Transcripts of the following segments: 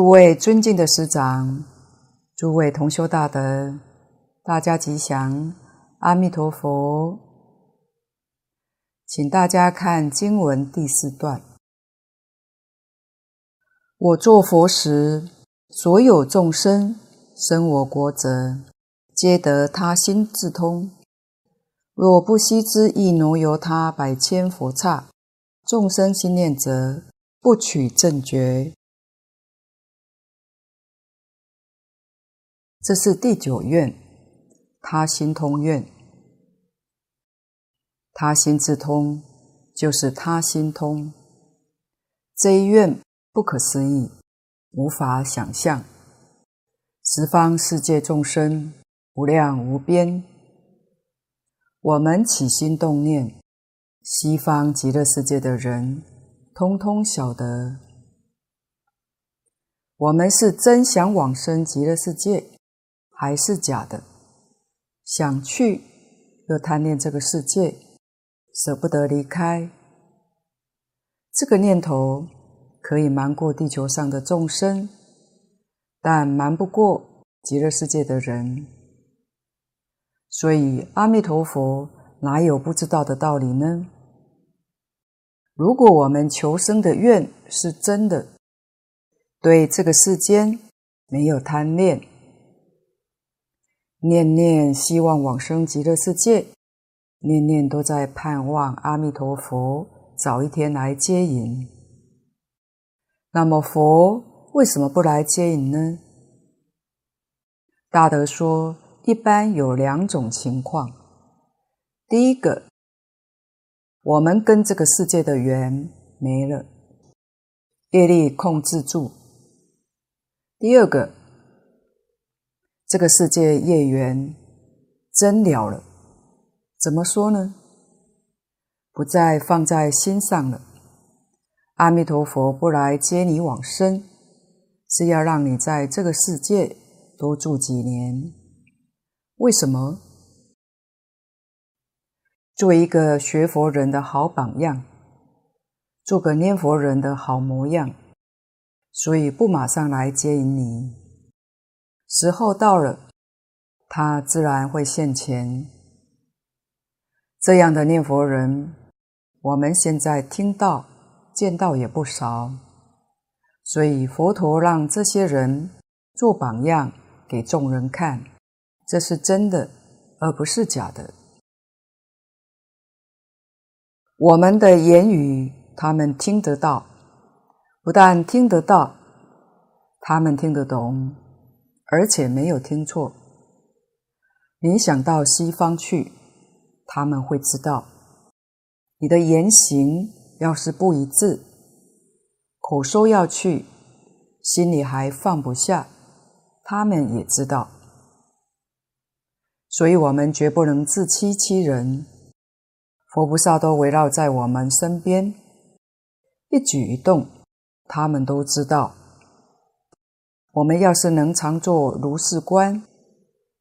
诸位尊敬的师长，诸位同修大德，大家吉祥，阿弥陀佛。请大家看经文第四段：我作佛时，所有众生生我国者，皆得他心自通。若不悉知亦挪由他百千佛刹众生心念者，不取正觉。这是第九愿，他心通愿。他心智通，就是他心通。这一愿不可思议，无法想象。十方世界众生无量无边，我们起心动念，西方极乐世界的人，通通晓得。我们是真想往生极乐世界。还是假的，想去又贪恋这个世界，舍不得离开。这个念头可以瞒过地球上的众生，但瞒不过极乐世界的人。所以阿弥陀佛哪有不知道的道理呢？如果我们求生的愿是真的，对这个世间没有贪恋。念念希望往生极乐世界，念念都在盼望阿弥陀佛早一天来接引。那么佛为什么不来接引呢？大德说，一般有两种情况。第一个，我们跟这个世界的缘没了，业力控制住；第二个。这个世界业缘真了了，怎么说呢？不再放在心上了。阿弥陀佛不来接你往生，是要让你在这个世界多住几年。为什么？做一个学佛人的好榜样，做个念佛人的好模样，所以不马上来接引你。时候到了，他自然会现前。这样的念佛人，我们现在听到、见到也不少。所以佛陀让这些人做榜样给众人看，这是真的，而不是假的。我们的言语，他们听得到；不但听得到，他们听得懂。而且没有听错。你想到西方去，他们会知道。你的言行要是不一致，口说要去，心里还放不下，他们也知道。所以，我们绝不能自欺欺人。佛菩萨都围绕在我们身边，一举一动，他们都知道。我们要是能常做如是观，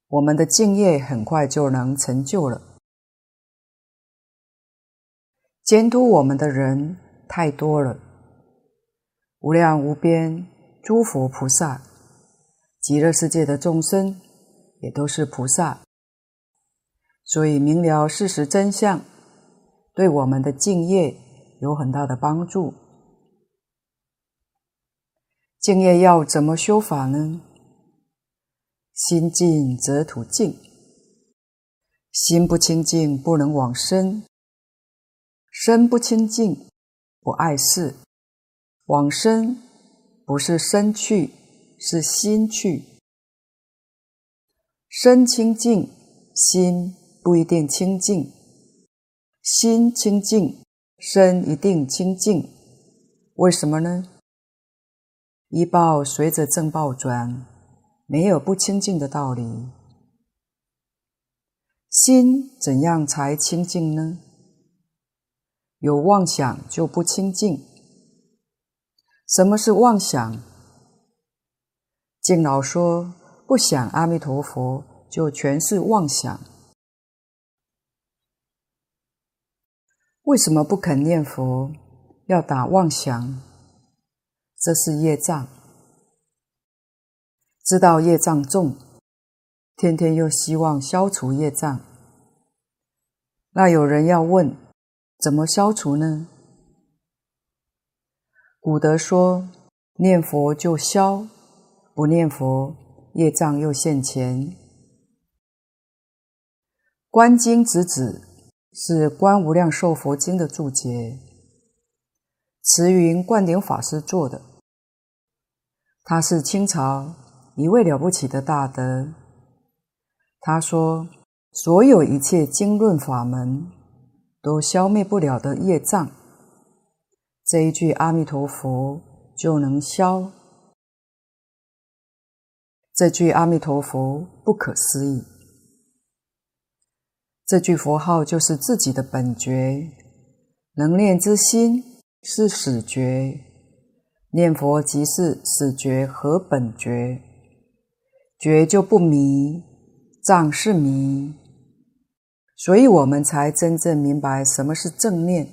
我们的敬业很快就能成就了。监督我们的人太多了，无量无边诸佛菩萨，极乐世界的众生也都是菩萨，所以明了事实真相，对我们的敬业有很大的帮助。静业要怎么修法呢？心静则土静，心不清净不能往生，身不清净不碍事，往生不是身去，是心去。身清净，心不一定清净；心清净，身一定清净。为什么呢？一报随着正报转，没有不清净的道理。心怎样才清净呢？有妄想就不清净。什么是妄想？敬老说，不想阿弥陀佛，就全是妄想。为什么不肯念佛？要打妄想？这是业障，知道业障重，天天又希望消除业障。那有人要问，怎么消除呢？古德说：“念佛就消，不念佛，业障又现前。”《观经直子》是《观无量寿佛经》的注解，慈云灌顶法师做的。他是清朝一位了不起的大德。他说：“所有一切经论法门，都消灭不了的业障。”这一句阿弥陀佛就能消。这句阿弥陀佛不可思议。这句佛号就是自己的本觉，能念之心是始觉，念佛即是始觉和本觉，觉就不迷，障是迷，所以我们才真正明白什么是正念。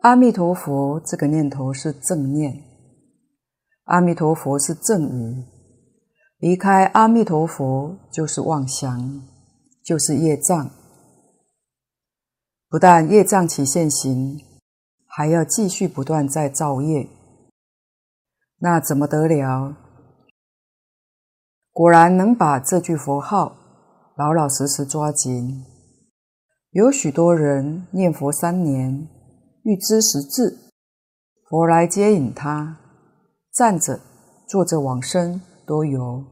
阿弥陀佛，这个念头是正念。阿弥陀佛是正语，离开阿弥陀佛就是妄想，就是业障。不但业障起现行，还要继续不断再造业。那怎么得了？果然能把这句佛号老老实实抓紧。有许多人念佛三年。欲知时至，佛来接引他，站着、坐着往生都有。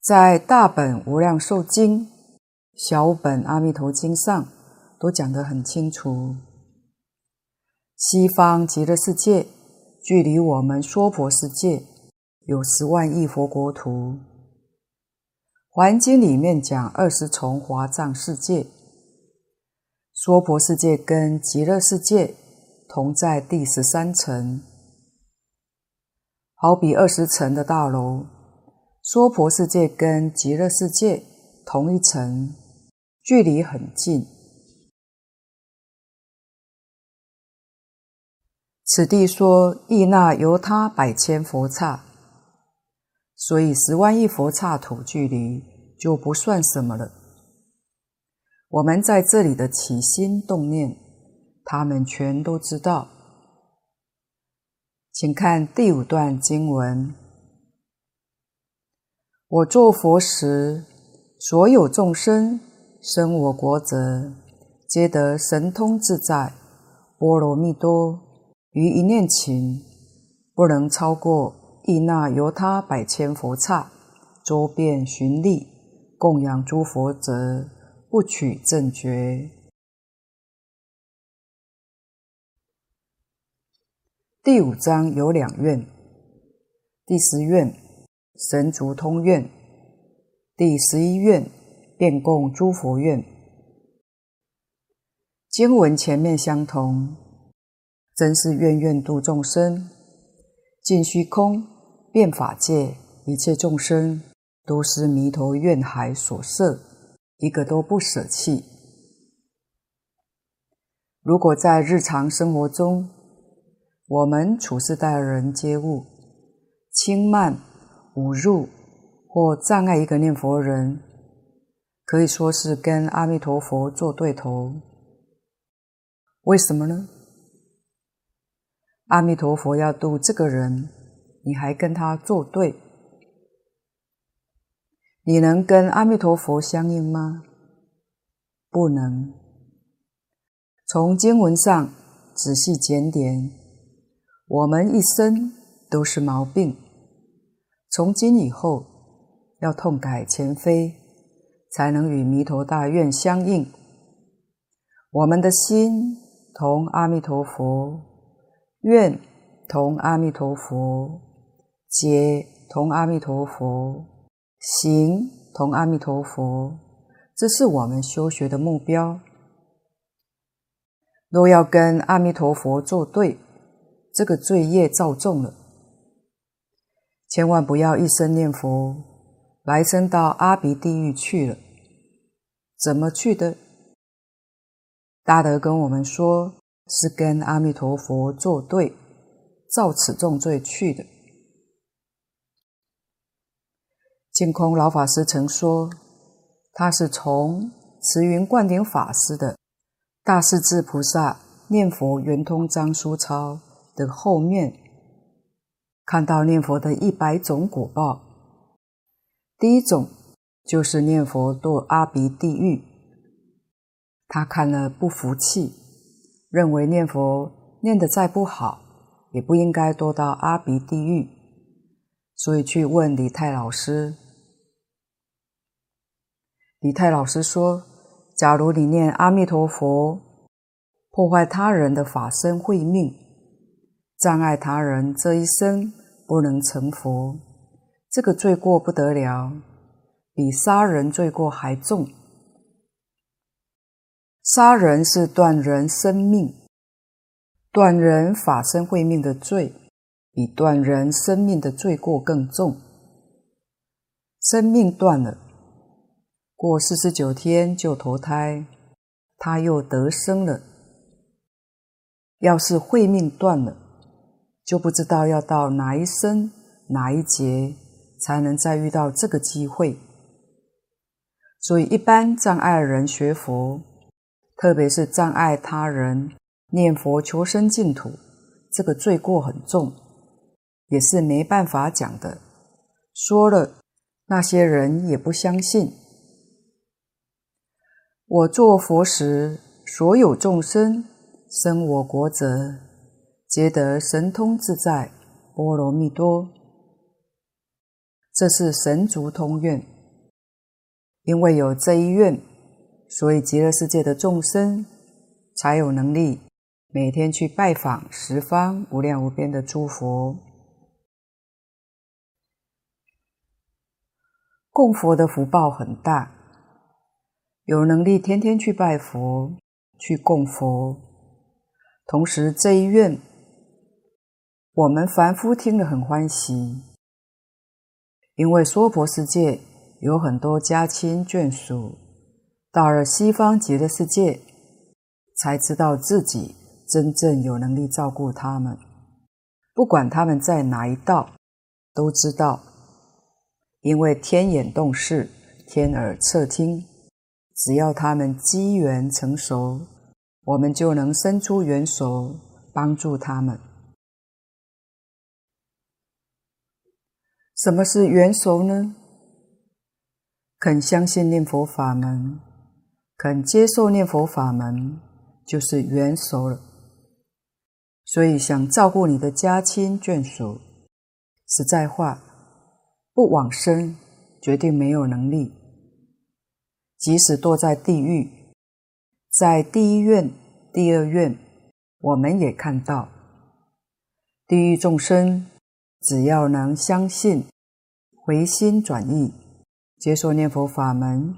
在大本无量寿经、小本阿弥陀经上都讲得很清楚。西方极乐世界距离我们娑婆世界有十万亿佛国土。环经里面讲二十重华藏世界。娑婆世界跟极乐世界同在第十三层，好比二十层的大楼，娑婆世界跟极乐世界同一层，距离很近。此地说亦那由他百千佛刹，所以十万亿佛刹土距离就不算什么了。我们在这里的起心动念，他们全都知道。请看第五段经文：我作佛时，所有众生生我国者，皆得神通自在，波罗蜜多，于一念顷，不能超过亦那由他百千佛刹，周遍巡历，供养诸佛者。不取正觉。第五章有两愿，第十愿神足通愿，第十一愿遍供诸佛愿。经文前面相同，真是愿愿度众生，尽虚空遍法界，一切众生都是弥陀愿海所摄。一个都不舍弃。如果在日常生活中，我们处事待人接物，轻慢、侮辱或障碍一个念佛人，可以说是跟阿弥陀佛做对头。为什么呢？阿弥陀佛要度这个人，你还跟他作对？你能跟阿弥陀佛相应吗？不能。从经文上仔细检点，我们一生都是毛病。从今以后要痛改前非，才能与弥陀大愿相应。我们的心同阿弥陀佛，愿同阿弥陀佛，结同阿弥陀佛。行同阿弥陀佛，这是我们修学的目标。若要跟阿弥陀佛作对，这个罪业造重了。千万不要一生念佛，来生到阿鼻地狱去了。怎么去的？大德跟我们说，是跟阿弥陀佛作对，造此重罪去的。净空老法师曾说，他是从慈云灌顶法师的《大势至菩萨念佛圆通章书钞》的后面，看到念佛的一百种果报。第一种就是念佛堕阿鼻地狱。他看了不服气，认为念佛念得再不好，也不应该堕到阿鼻地狱，所以去问李泰老师。李泰老师说：“假如你念阿弥陀佛，破坏他人的法身慧命，障碍他人这一生不能成佛，这个罪过不得了，比杀人罪过还重。”杀人是断人生命，断人法身慧命的罪，比断人生命的罪过更重。生命断了，过四十九天就投胎，他又得生了。要是慧命断了，就不知道要到哪一生哪一劫才能再遇到这个机会。所以，一般障碍人学佛。特别是障碍他人念佛求生净土，这个罪过很重，也是没办法讲的。说了，那些人也不相信。我做佛时，所有众生生我国者，皆得神通自在波罗蜜多。这是神足通愿，因为有这一愿。所以，极乐世界的众生才有能力每天去拜访十方无量无边的诸佛，供佛的福报很大，有能力天天去拜佛、去供佛。同时，这一愿我们凡夫听了很欢喜，因为娑婆世界有很多家亲眷属。到了西方极乐世界，才知道自己真正有能力照顾他们。不管他们在哪一道，都知道，因为天眼洞视，天耳侧听，只要他们机缘成熟，我们就能伸出援手帮助他们。什么是援手呢？肯相信念佛法门。肯接受念佛法门，就是援手了。所以，想照顾你的家亲眷属，实在话，不往生，决定没有能力。即使堕在地狱，在第一愿、第二愿，我们也看到，地狱众生只要能相信、回心转意、接受念佛法门。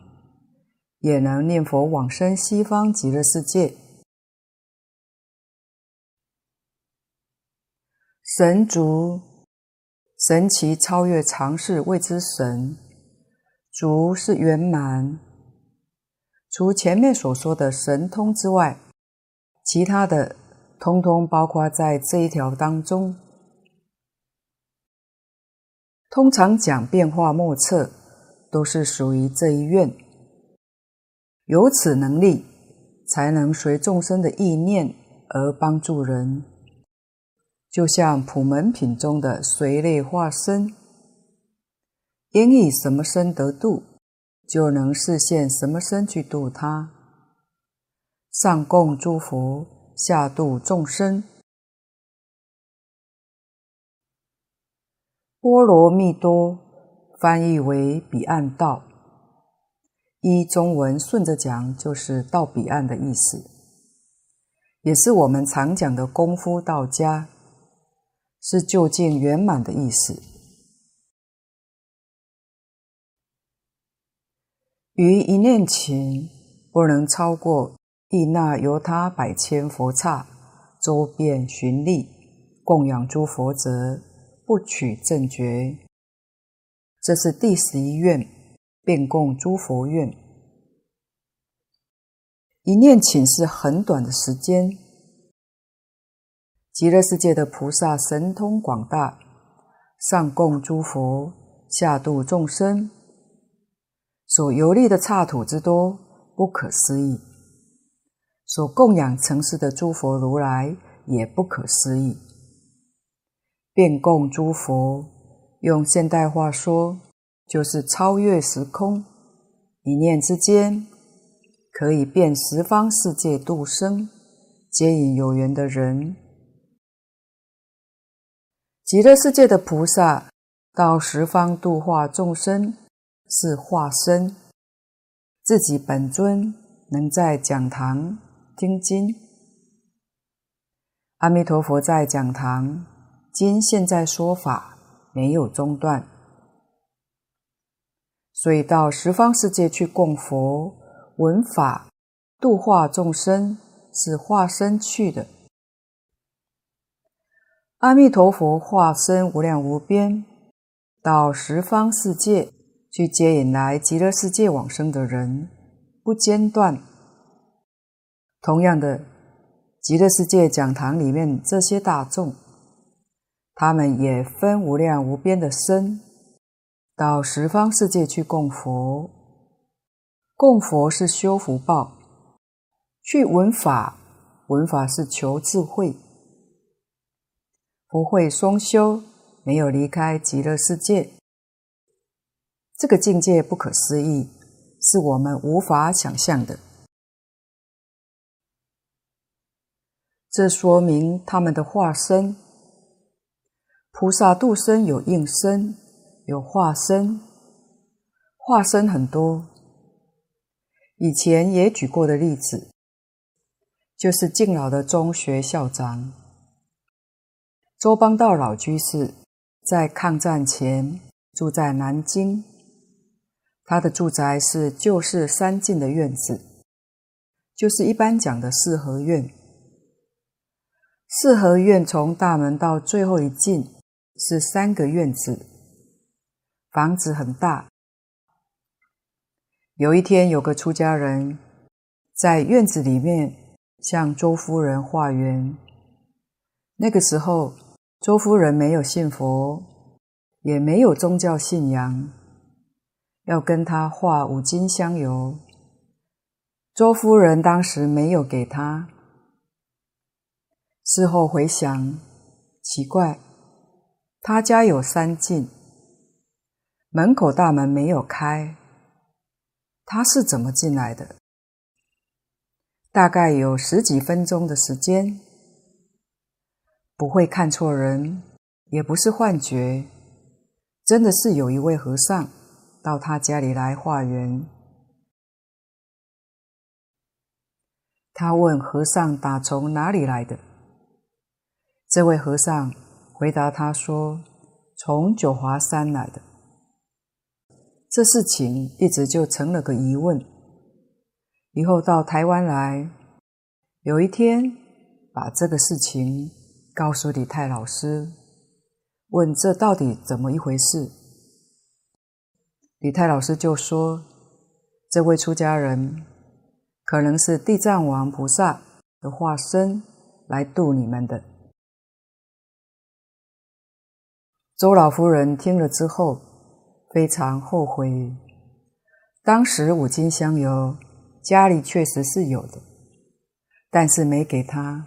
也能念佛往生西方极乐世界。神足，神奇超越常识谓之神。足是圆满。除前面所说的神通之外，其他的通通包括在这一条当中。通常讲变化莫测，都是属于这一愿。有此能力，才能随众生的意念而帮助人。就像普门品中的随类化身，应以什么身得度，就能示现什么身去度他。上供诸佛，下度众生。波罗蜜多翻译为彼岸道。依中文顺着讲，就是到彼岸的意思，也是我们常讲的功夫到家，是究竟圆满的意思。于一念前，不能超过亿那由他百千佛刹，周遍巡历，供养诸佛者，不取正觉。这是第十一愿。便供诸佛愿，一念顷是很短的时间，极乐世界的菩萨神通广大，上供诸佛，下度众生，所游历的刹土之多，不可思议；所供养承事的诸佛如来，也不可思议。遍供诸佛，用现代话说，就是超越时空，一念之间，可以遍十方世界度生，接引有缘的人。极乐世界的菩萨到十方度化众生，是化身，自己本尊能在讲堂听经。阿弥陀佛在讲堂，今现在说法没有中断，所以到十方世界去供佛、闻法、度化众生，是化身去的。阿弥陀佛化身无量无边，到十方世界去接引来极乐世界往生的人，不间断。同样的，极乐世界讲堂里面这些大众，他们也分无量无边的身，到十方世界去供佛。供佛是修福报，去闻法，闻法是求智慧。不会双修，没有离开极乐世界，这个境界不可思议，是我们无法想象的。这说明他们的化身，菩萨度身有应身，有化身，化身很多。以前也举过的例子，就是敬老的中学校长。周邦道老居士在抗战前住在南京，他的住宅是旧式三进的院子，就是一般讲的四合院。四合院从大门到最后一进是三个院子，房子很大。有一天，有个出家人在院子里面向周夫人化缘，那个时候。周夫人没有信佛，也没有宗教信仰，要跟他化五金香油。周夫人当时没有给他。事后回想，奇怪，他家有三进，门口大门没有开，他是怎么进来的？大概有十几分钟的时间。不会看错人，也不是幻觉，真的是有一位和尚到他家里来化缘。他问和尚打从哪里来的？这位和尚回答他说：“从九华山来的。”这事情一直就成了个疑问。以后到台湾来，有一天把这个事情。告诉李泰老师，问这到底怎么一回事？李泰老师就说：“这位出家人可能是地藏王菩萨的化身来度你们的。”周老夫人听了之后非常后悔，当时五金香油家里确实是有的，但是没给他。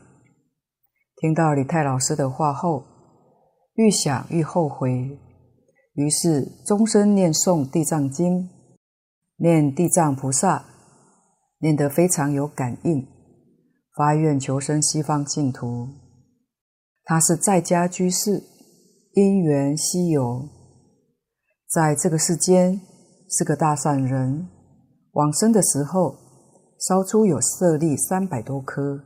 听到李泰老师的话后，愈想愈后悔，于是终身念诵《地藏经》，念地藏菩萨，念得非常有感应，发愿求生西方净土。他是在家居士，因缘稀有，在这个世间是个大善人，往生的时候烧出有舍利三百多颗。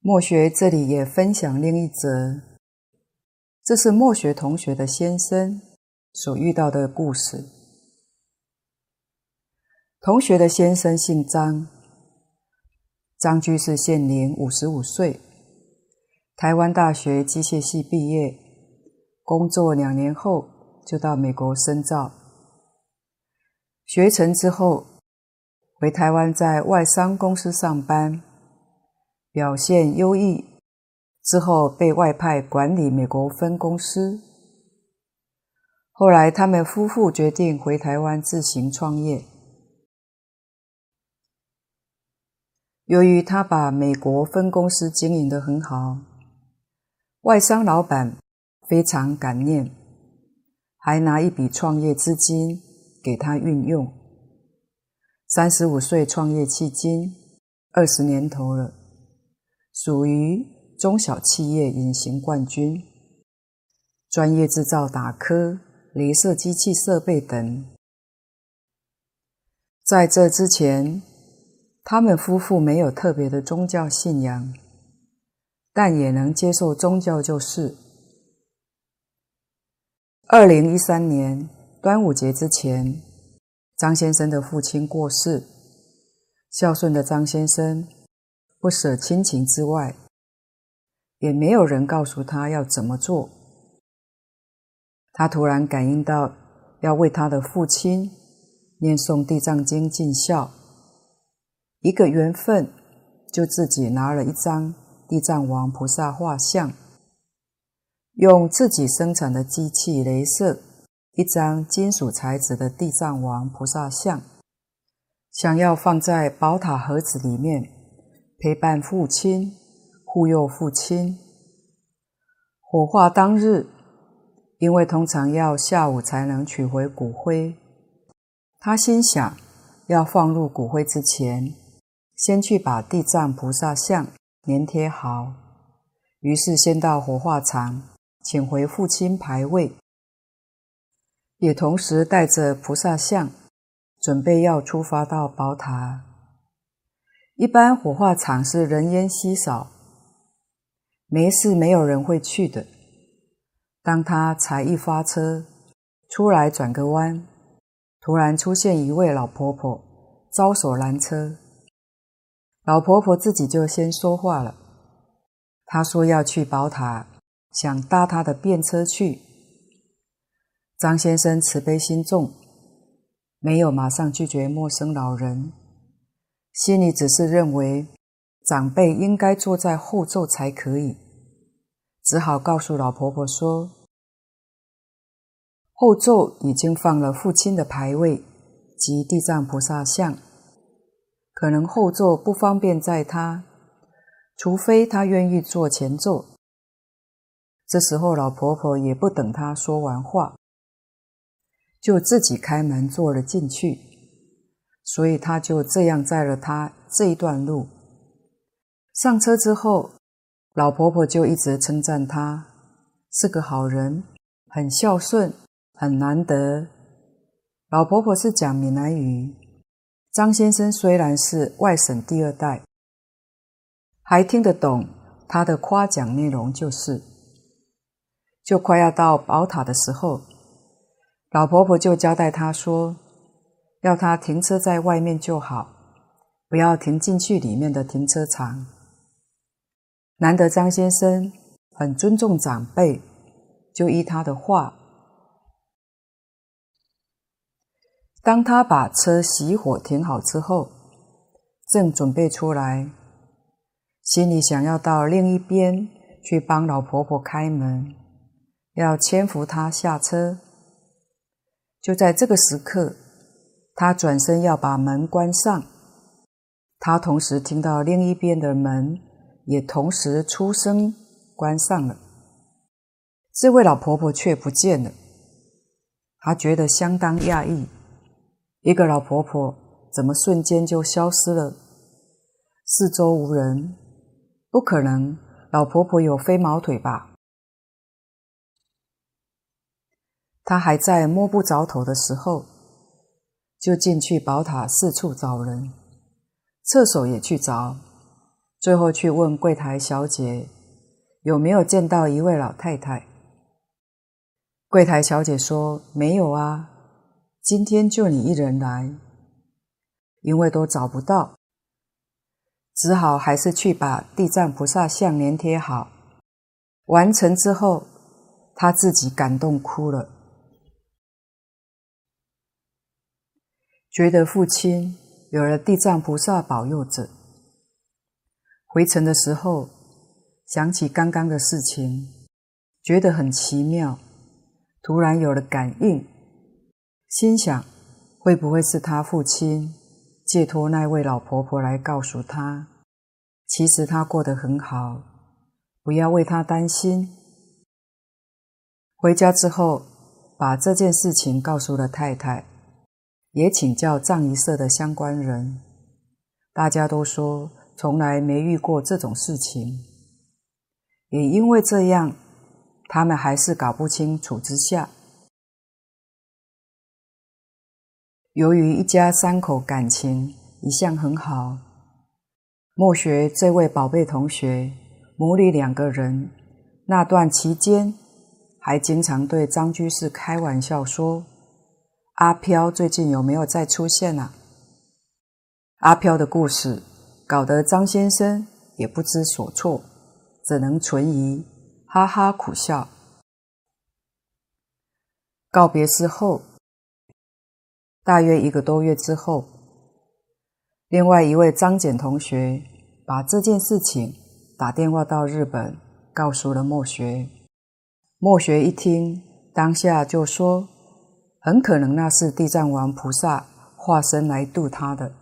墨学这里也分享另一则，这是墨学同学的先生所遇到的故事。同学的先生姓张，张居士现年五十五岁，台湾大学机械系毕业，工作两年后就到美国深造。学成之后，回台湾在外商公司上班，表现优异，之后被外派管理美国分公司。后来他们夫妇决定回台湾自行创业。由于他把美国分公司经营得很好，外商老板非常感念，还拿一笔创业资金给他运用。三十五岁创业迄今二十年头了，属于中小企业隐形冠军，专业制造打刻、镭射机器设备等。在这之前，他们夫妇没有特别的宗教信仰，但也能接受宗教就是。二零一三年端午节之前。张先生的父亲过世，孝顺的张先生不舍亲情之外，也没有人告诉他要怎么做。他突然感应到要为他的父亲念诵《地藏经》尽孝，一个缘分，就自己拿了一张地藏王菩萨画像，用自己生产的机器镭射。一张金属材质的地藏王菩萨像，想要放在宝塔盒子里面，陪伴父亲，护佑父亲。火化当日，因为通常要下午才能取回骨灰，他心想，要放入骨灰之前，先去把地藏菩萨像粘贴好。于是先到火化场，请回父亲牌位。也同时带着菩萨像，准备要出发到宝塔。一般火化场是人烟稀少，没事没有人会去的。当他才一发车出来转个弯，突然出现一位老婆婆，招手拦车。老婆婆自己就先说话了，她说要去宝塔，想搭她的便车去。张先生慈悲心重，没有马上拒绝陌生老人，心里只是认为长辈应该坐在后座才可以，只好告诉老婆婆说：“后座已经放了父亲的牌位及地藏菩萨像，可能后座不方便载他，除非他愿意坐前座。”这时候老婆婆也不等他说完话。就自己开门坐了进去，所以他就这样载了他这一段路。上车之后，老婆婆就一直称赞他是个好人，很孝顺，很难得。老婆婆是讲闽南语，张先生虽然是外省第二代，还听得懂他的夸奖内容，就是。就快要到宝塔的时候。老婆婆就交代他说：“要他停车在外面就好，不要停进去里面的停车场。”难得张先生很尊重长辈，就依他的话。当他把车熄火停好之后，正准备出来，心里想要到另一边去帮老婆婆开门，要牵扶她下车。就在这个时刻，他转身要把门关上，他同时听到另一边的门也同时出声关上了。这位老婆婆却不见了，她觉得相当讶异：一个老婆婆怎么瞬间就消失了？四周无人，不可能，老婆婆有飞毛腿吧？他还在摸不着头的时候，就进去宝塔四处找人，厕所也去找，最后去问柜台小姐有没有见到一位老太太。柜台小姐说没有啊，今天就你一人来，因为都找不到，只好还是去把地藏菩萨像粘贴好。完成之后，他自己感动哭了。觉得父亲有了地藏菩萨保佑着，回程的时候想起刚刚的事情，觉得很奇妙，突然有了感应，心想会不会是他父亲借托那位老婆婆来告诉他，其实他过得很好，不要为他担心。回家之后，把这件事情告诉了太太。也请教葬仪社的相关人，大家都说从来没遇过这种事情。也因为这样，他们还是搞不清楚之下。由于一家三口感情一向很好，莫学这位宝贝同学母女两个人那段期间，还经常对张居士开玩笑说。阿飘最近有没有再出现啊？阿飘的故事搞得张先生也不知所措，只能存疑，哈哈苦笑。告别之后，大约一个多月之后，另外一位张简同学把这件事情打电话到日本，告诉了末学。末学一听，当下就说。很可能那是地藏王菩萨化身来度他的，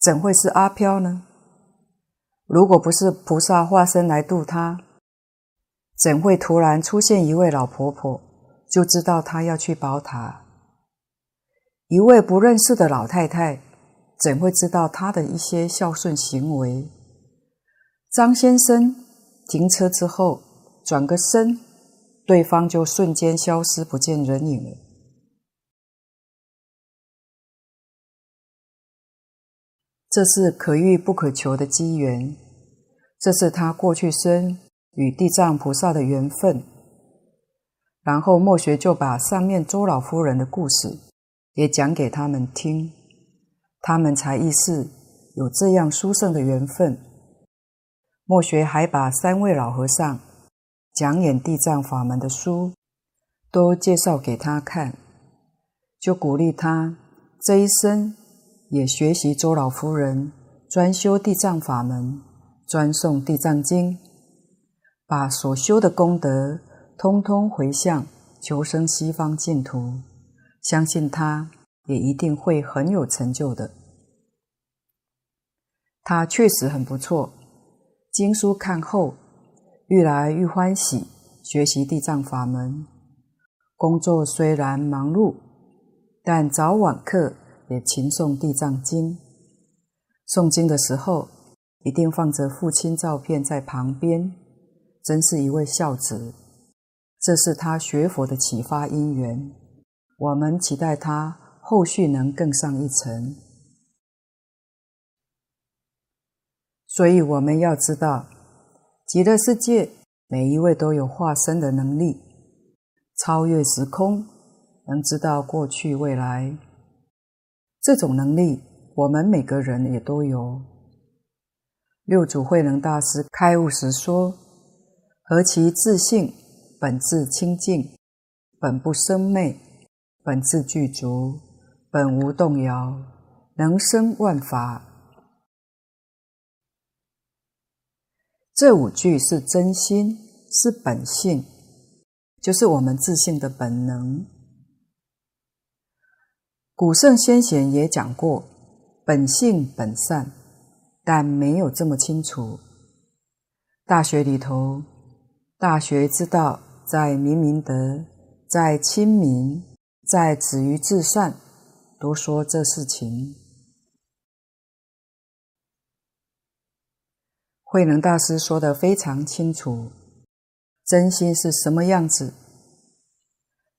怎会是阿飘呢？如果不是菩萨化身来度他，怎会突然出现一位老婆婆，就知道他要去宝塔？一位不认识的老太太，怎会知道他的一些孝顺行为？张先生停车之后转个身，对方就瞬间消失不见人影了。这是可遇不可求的机缘，这是他过去生与地藏菩萨的缘分。然后莫学就把上面周老夫人的故事也讲给他们听，他们才意识有这样殊胜的缘分。末学还把三位老和尚讲演地藏法门的书都介绍给他看，就鼓励他这一生。也学习周老夫人专修地藏法门，专诵地藏经，把所修的功德通通回向求生西方净土，相信他也一定会很有成就的。他确实很不错，经书看后，愈来愈欢喜学习地藏法门。工作虽然忙碌，但早晚课。也勤诵地藏经，诵经的时候一定放着父亲照片在旁边，真是一位孝子。这是他学佛的启发因缘，我们期待他后续能更上一层。所以我们要知道，极乐世界每一位都有化身的能力，超越时空，能知道过去未来。这种能力，我们每个人也都有。六祖慧能大师开悟时说：“何其自性，本自清净，本不生昧，本自具足，本无动摇，能生万法。”这五句是真心，是本性，就是我们自信的本能。古圣先贤也讲过，本性本善，但没有这么清楚。大学里头，大学之道在明明德，在亲民，在止于至善，都说这事情。慧能大师说得非常清楚，真心是什么样子？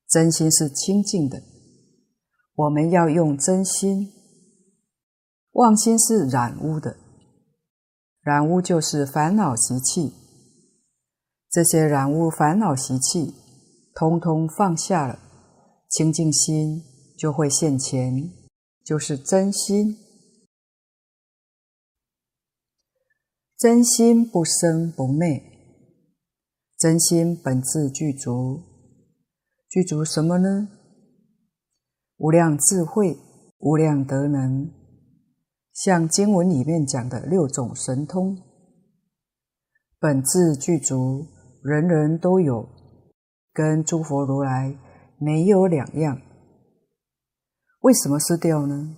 真心是清净的。我们要用真心，妄心是染污的，染污就是烦恼习气。这些染污烦恼习气，通通放下了，清净心就会现前，就是真心。真心不生不灭，真心本自具足，具足什么呢？无量智慧，无量德能，像经文里面讲的六种神通，本自具足，人人都有，跟诸佛如来没有两样。为什么失掉呢？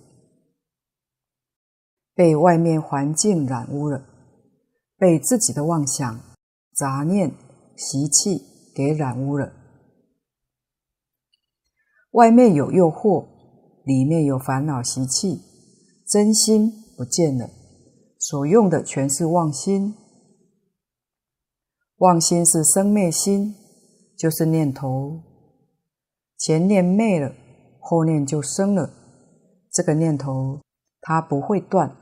被外面环境染污了，被自己的妄想、杂念、习气给染污了。外面有诱惑，里面有烦恼习气，真心不见了，所用的全是妄心。妄心是生灭心，就是念头。前念灭了，后念就生了。这个念头它不会断。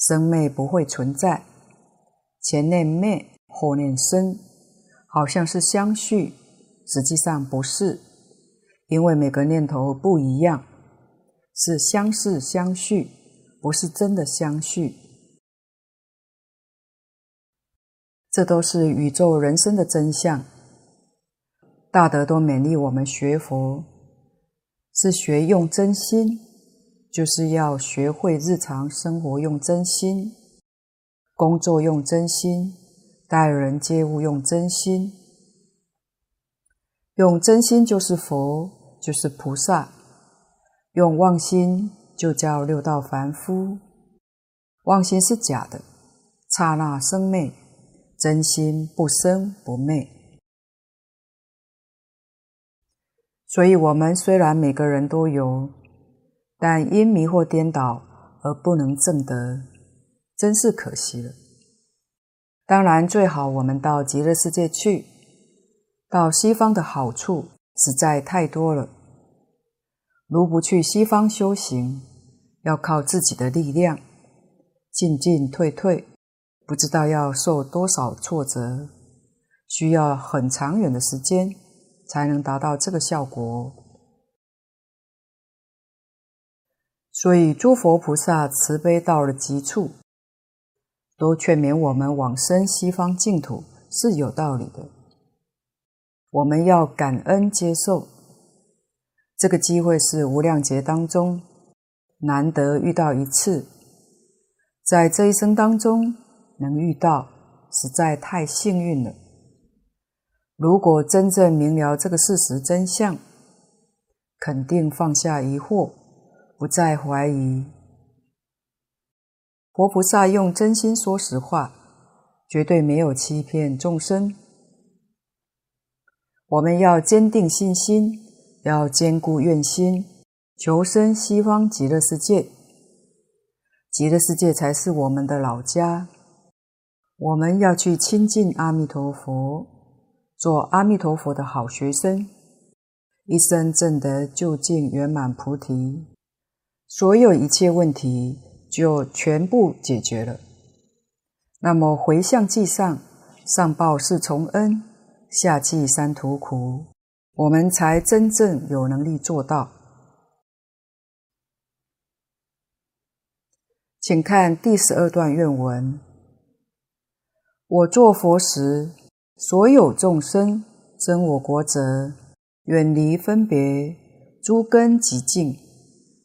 生灭不会存在，前念灭，后念生，好像是相续，实际上不是，因为每个念头不一样，是相似相续，不是真的相续。这都是宇宙人生的真相。大德都勉励我们学佛，是学用真心。就是要学会日常生活用真心，工作用真心，待人接物用真心。用真心就是佛，就是菩萨；用妄心就叫六道凡夫。妄心是假的，刹那生灭；真心不生不灭。所以，我们虽然每个人都有。但因迷惑颠倒而不能证得，真是可惜了。当然，最好我们到极乐世界去，到西方的好处实在太多了。如不去西方修行，要靠自己的力量，进进退退，不知道要受多少挫折，需要很长远的时间才能达到这个效果。所以，诸佛菩萨慈悲到了极处，都劝勉我们往生西方净土是有道理的。我们要感恩接受这个机会，是无量劫当中难得遇到一次，在这一生当中能遇到，实在太幸运了。如果真正明了这个事实真相，肯定放下疑惑。不再怀疑，佛菩萨用真心说实话，绝对没有欺骗众生。我们要坚定信心，要坚固愿心，求生西方极乐世界。极乐世界才是我们的老家。我们要去亲近阿弥陀佛，做阿弥陀佛的好学生，一生证得究竟圆满菩提。所有一切问题就全部解决了。那么回向记上，上报四重恩，下济三途苦，我们才真正有能力做到。请看第十二段愿文：我做佛时，所有众生生我国者，远离分别，诸根极净。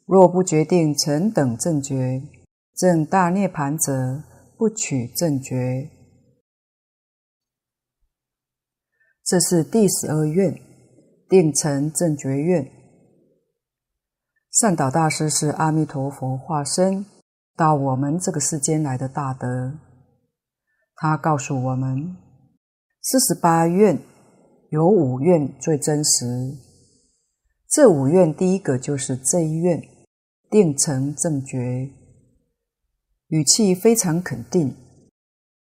若不决定成等正觉，证大涅槃者，不取正觉。这是第十二愿，定成正觉愿。善导大师是阿弥陀佛化身到我们这个世间来的大德，他告诉我们，四十八愿有五愿最真实。这五愿第一个就是这一愿。定成正觉，语气非常肯定，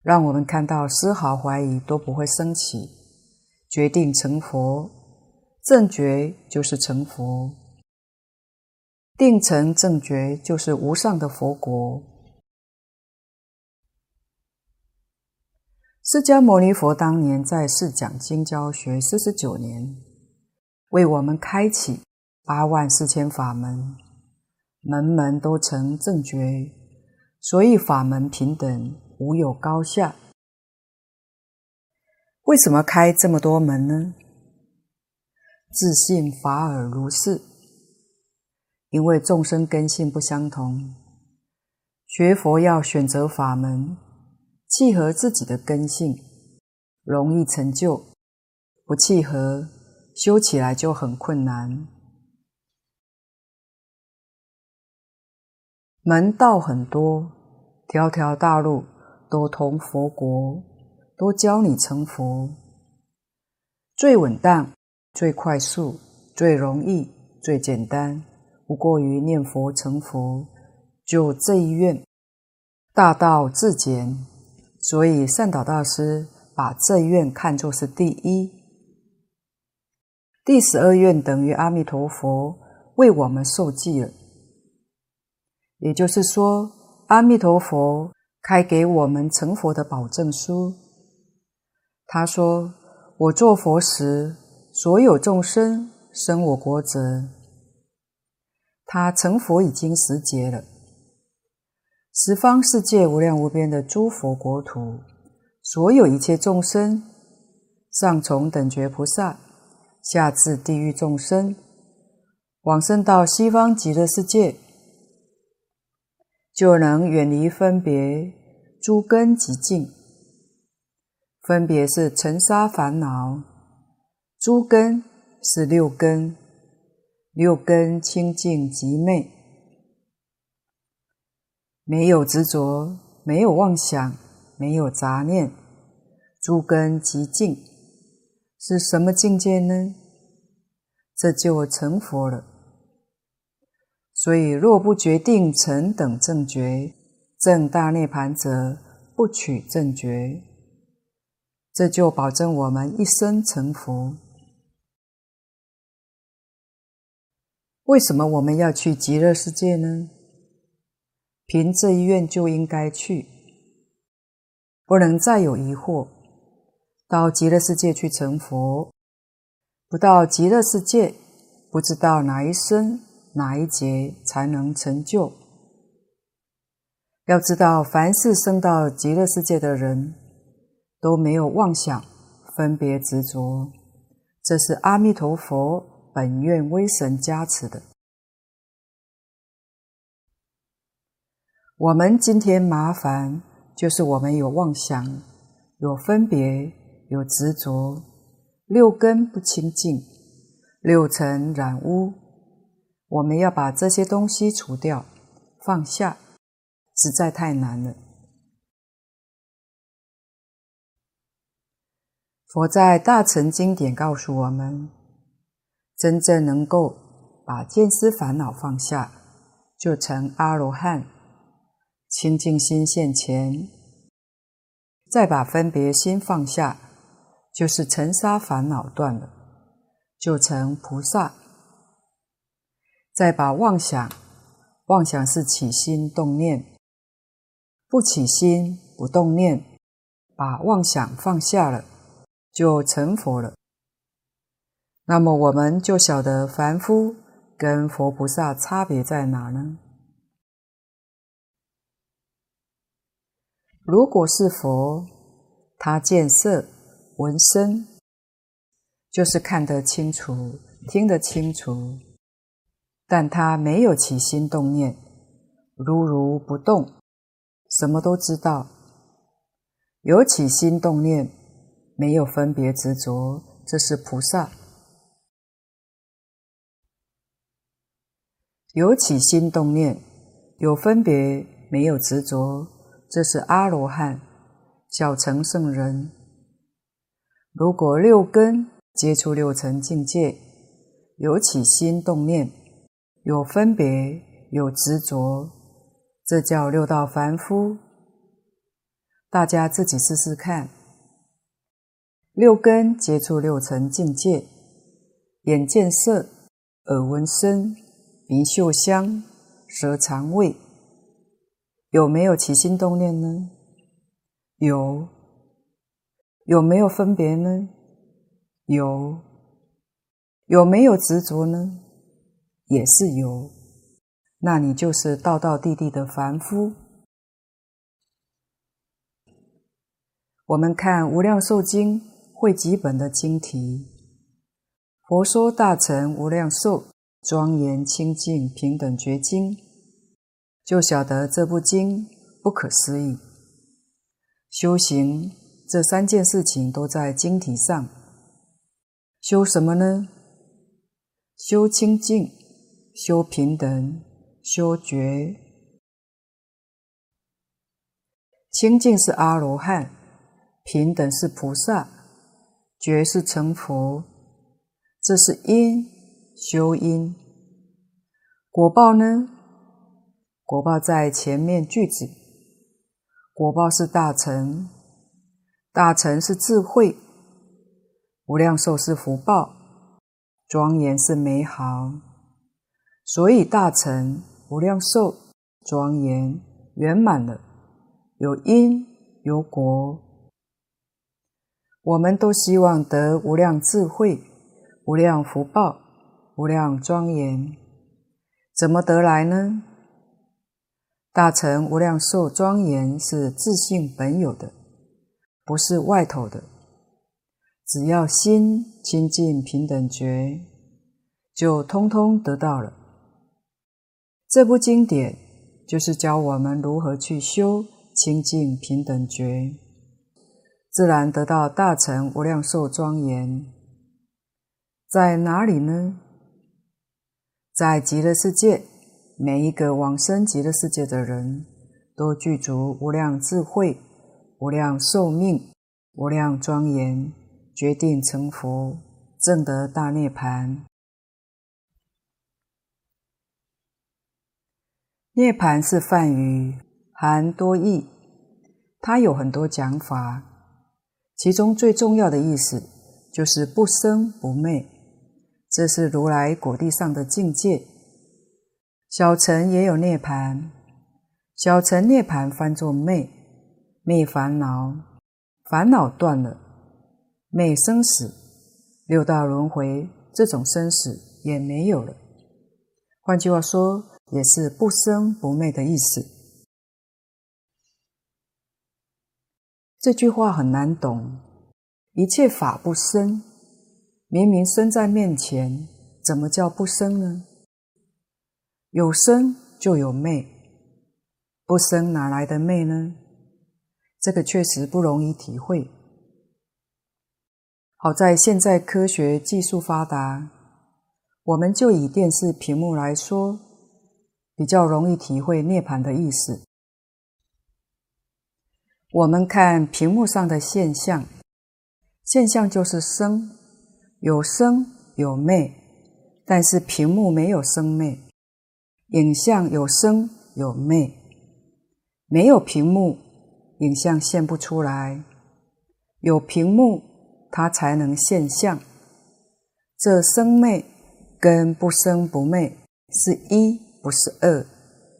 让我们看到丝毫怀疑都不会生起。决定成佛，正觉就是成佛，定成正觉就是无上的佛国。释迦牟尼佛当年在世讲经教学四十九年，为我们开启八万四千法门。门门都成正觉，所以法门平等，无有高下。为什么开这么多门呢？自信法尔如是，因为众生根性不相同，学佛要选择法门，契合自己的根性，容易成就；不契合，修起来就很困难。门道很多，条条大路都通佛国，都教你成佛。最稳当、最快速、最容易、最简单，不过于念佛成佛，就这一愿。大道至简，所以善导大师把这愿看作是第一。第十二愿等于阿弥陀佛为我们受记了。也就是说，阿弥陀佛开给我们成佛的保证书。他说：“我做佛时，所有众生生我国者，他成佛已经十劫了。十方世界无量无边的诸佛国土，所有一切众生，上从等觉菩萨，下至地狱众生，往生到西方极乐世界。”就能远离分别诸根极净，分别是尘沙烦恼，诸根是六根，六根清净极昧，没有执着，没有妄想，没有杂念，诸根极净，是什么境界呢？这就成佛了。所以，若不决定成等正觉，正大涅槃者，不取正觉。这就保证我们一生成佛。为什么我们要去极乐世界呢？凭这一愿就应该去，不能再有疑惑。到极乐世界去成佛，不到极乐世界，不知道哪一生。哪一劫才能成就？要知道，凡是生到极乐世界的人，都没有妄想、分别执着，这是阿弥陀佛本愿威神加持的。我们今天麻烦，就是我们有妄想、有分别、有执着，六根不清净，六尘染污。我们要把这些东西除掉，放下，实在太难了。佛在大乘经典告诉我们，真正能够把见思烦恼放下，就成阿罗汉。清净心现前，再把分别心放下，就是尘沙烦恼断了，就成菩萨。再把妄想，妄想是起心动念，不起心不动念，把妄想放下了，就成佛了。那么我们就晓得凡夫跟佛菩萨差别在哪呢？如果是佛，他见色闻声，就是看得清楚，听得清楚。但他没有起心动念，如如不动，什么都知道。有起心动念，没有分别执着，这是菩萨；有起心动念，有分别，没有执着，这是阿罗汉，小乘圣人。如果六根接触六层境界，有起心动念。有分别，有执着，这叫六道凡夫。大家自己试试看。六根接触六层境界，眼见色，耳闻声，鼻嗅香，舌尝味，有没有起心动念呢？有。有没有分别呢？有。有没有执着呢？也是有，那你就是道道地地的凡夫。我们看《无量寿经》汇集本的经题，佛说大乘无量寿庄严清净平等觉经，就晓得这部经不可思议。修行这三件事情都在经题上。修什么呢？修清净，修平等，修觉。清净是阿罗汉，平等是菩萨，觉是成佛。这是因，修因。果报呢？果报在前面句子。果报是大成，大成是智慧，无量寿是福报，庄严是美好。所以大成无量寿庄严圆满了，有因有果。我们都希望得无量智慧、无量福报、无量庄严。怎么得来呢？大乘无量寿庄严是自性本有的，不是外头的。只要心清净平等觉，就通通得到了。这部经典就是教我们如何去修清净平等觉，自然得到大乘无量寿庄严。在哪里呢？在极乐世界，每一个往生极乐世界的人都具足无量智慧、无量寿命、无量庄严，决定成佛，证得大涅槃。涅槃是梵语，含多义，它有很多讲法，其中最重要的意思就是不生不灭。这是如来果地上的境界，小乘也有涅槃，小乘涅槃翻作灭，灭烦恼，烦恼断了，灭生死，六道轮回这种生死也没有了。换句话说，也是不生不灭的意思。这句话很难懂，一切法不生。明明生在面前，怎么叫不生呢？有生就有灭，不生哪来的灭呢？这个确实不容易体会。好在现在科学技术发达，我们就以电视屏幕来说，比较容易体会涅槃的意思。我们看屏幕上的现象，现象就是生。有生有灭，但是屏幕没有生灭；影像有生有灭，没有屏幕，影像现不出来；有屏幕，它才能现象。这生灭跟不生不灭是一，不是二。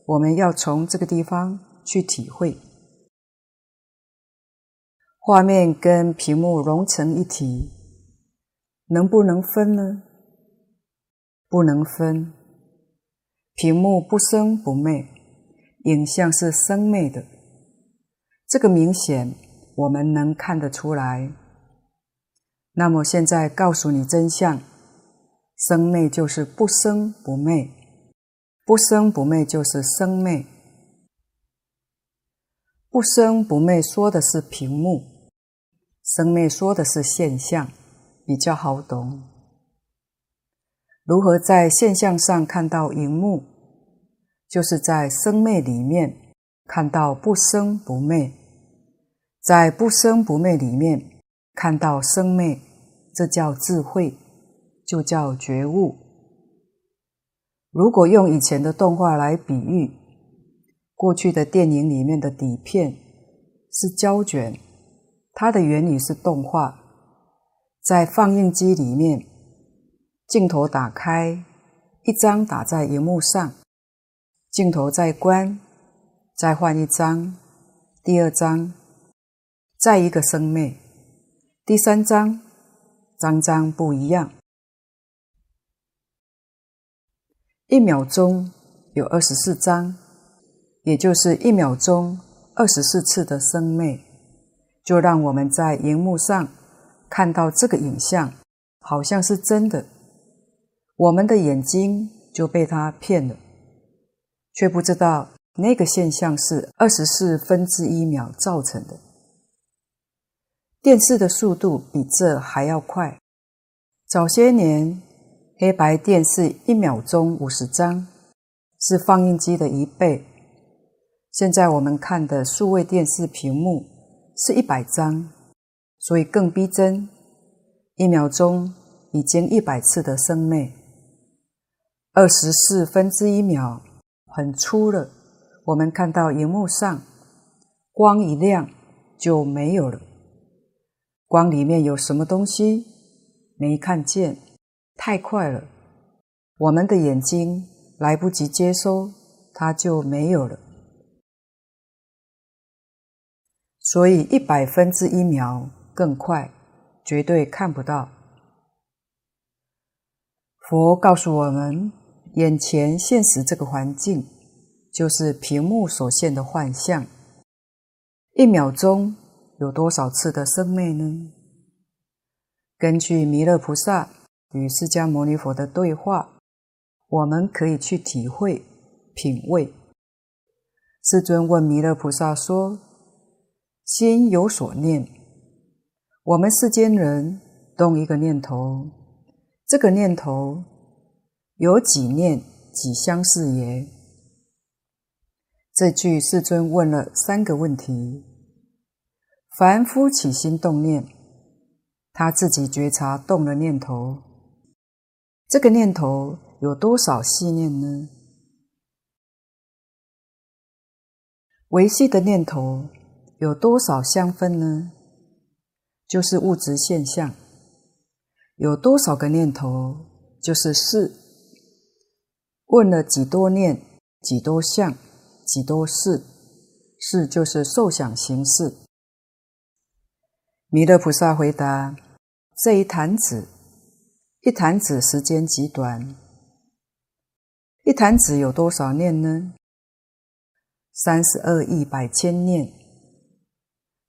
我们要从这个地方去体会，画面跟屏幕融成一体。能不能分呢？不能分。屏幕不生不灭，影像是生灭的，这个明显我们能看得出来。那么现在告诉你真相：生灭就是不生不灭，不生不灭就是生灭。不生不灭说的是屏幕，生灭说的是现象。比较好懂，如何在现象上看到荧幕，就是在生灭里面看到不生不灭，在不生不灭里面看到生灭，这叫智慧，就叫觉悟。如果用以前的动画来比喻，过去的电影里面的底片是胶卷，它的原理是动画。在放映机里面，镜头打开，一张打在荧幕上，镜头再关，再换一张，第二张，再一个生灭，第三张，张张不一样。一秒钟有二十四张，也就是一秒钟二十四次的生灭，就让我们在荧幕上。看到这个影像，好像是真的，我们的眼睛就被他骗了，却不知道那个现象是二十四分之一秒造成的。电视的速度比这还要快。早些年，黑白电视一秒钟五十张，是放映机的一倍。现在我们看的数位电视屏幕是一百张，所以更逼真。一秒钟已经一百次的生灭，二十四分之一秒很粗了。我们看到荧幕上光一亮就没有了。光里面有什么东西？没看见，太快了，我们的眼睛来不及接收，它就没有了。所以一百分之一秒更快，绝对看不到。佛告诉我们，眼前现实这个环境，就是屏幕所现的幻象。一秒钟。有多少次的生灭呢？根据弥勒菩萨与释迦牟尼佛的对话，我们可以去体会、品味。世尊问弥勒菩萨说：“心有所念，我们世间人动一个念头，这个念头有几念几相似耶？”这句世尊问了三个问题。凡夫起心动念，他自己觉察动了念头，这个念头有多少细念呢？维系的念头有多少相分呢？就是物质现象。有多少个念头？就是识。问了几多念，几多相，几多事？事就是受想行识。弥勒菩萨回答：“这一弹指，一弹指时间极短。一弹指有多少念呢？三十二亿百千念，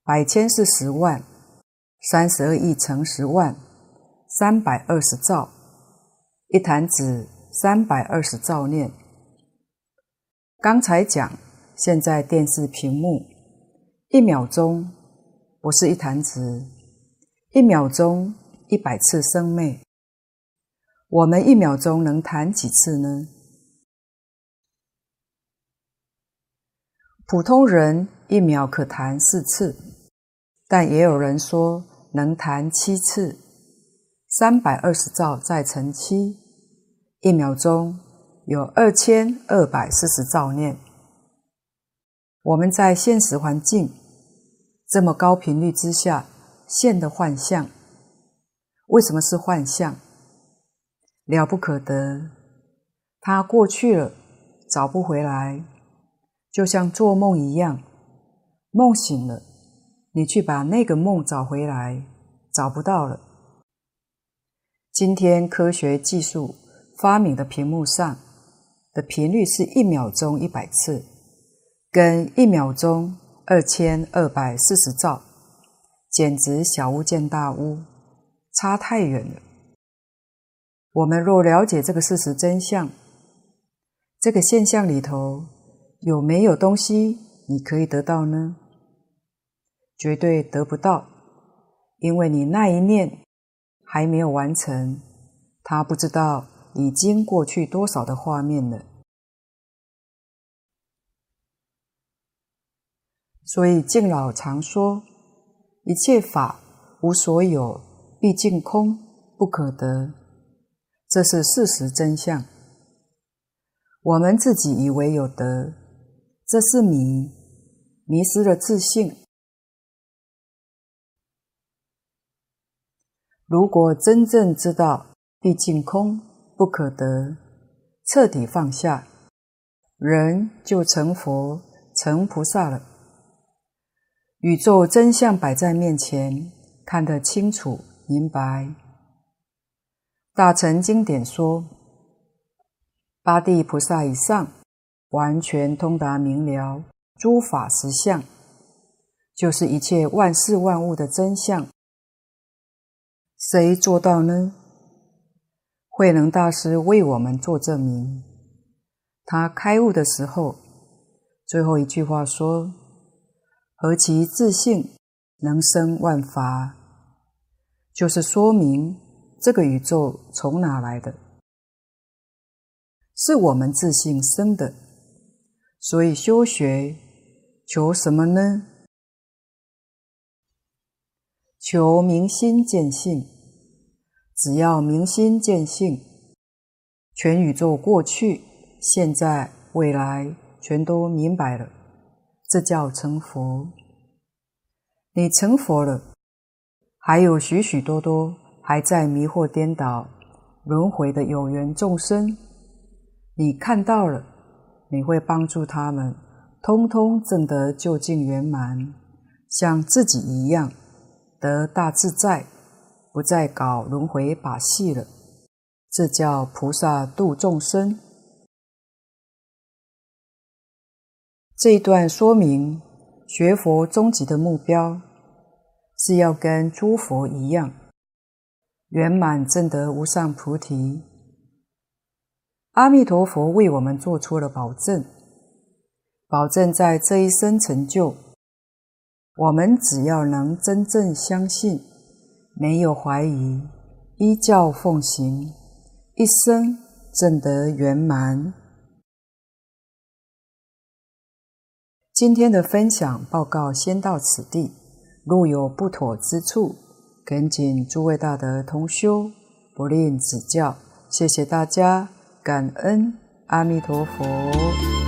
百千是十万，三十二亿乘十万，三百二十兆。一弹指三百二十兆念。刚才讲，现在电视屏幕一秒钟。”不是一弹指，一秒钟一百次生灭。我们一秒钟能弹几次呢？普通人一秒可弹四次，但也有人说能弹七次。三百二十兆再乘七，一秒钟有二千二百四十兆念。我们在现实环境。这么高频率之下现的幻象，为什么是幻象？了不可得，它过去了，找不回来，就像做梦一样，梦醒了，你去把那个梦找回来，找不到了。今天科学技术发明的屏幕上的频率是一秒钟一百次，跟一秒钟。二千二百四十兆，简直小巫见大巫，差太远了。我们若了解这个事实真相，这个现象里头有没有东西你可以得到呢？绝对得不到，因为你那一念还没有完成，他不知道已经过去多少的画面了。所以敬老常说：“一切法无所有，毕竟空，不可得。”这是事实真相。我们自己以为有得，这是迷，迷失了自信。如果真正知道毕竟空，不可得，彻底放下，人就成佛、成菩萨了。宇宙真相摆在面前，看得清楚明白。大乘经典说，八地菩萨以上完全通达明了诸法实相，就是一切万事万物的真相。谁做到呢？慧能大师为我们做证明。他开悟的时候，最后一句话说：“何其自性，能生万法。”就是说明这个宇宙从哪来的？是我们自性生的。所以修学求什么呢？求明心见性。只要明心见性，全宇宙过去、现在、未来全都明白了，这叫成佛。你成佛了，还有许许多多还在迷惑颠倒、轮回的有缘众生，你看到了。你会帮助他们，通通证得究竟圆满，像自己一样得大自在，不再搞轮回把戏了。这叫菩萨度众生。这一段说明学佛终极的目标是要跟诸佛一样，圆满证得无上菩提。阿弥陀佛为我们做出了保证，保证在这一生成就。我们只要能真正相信，没有怀疑，依教奉行，一生证得圆满。今天的分享报告先到此地，若有不妥之处，恳请诸位大德同修不吝指教。谢谢大家。感恩阿弥陀佛。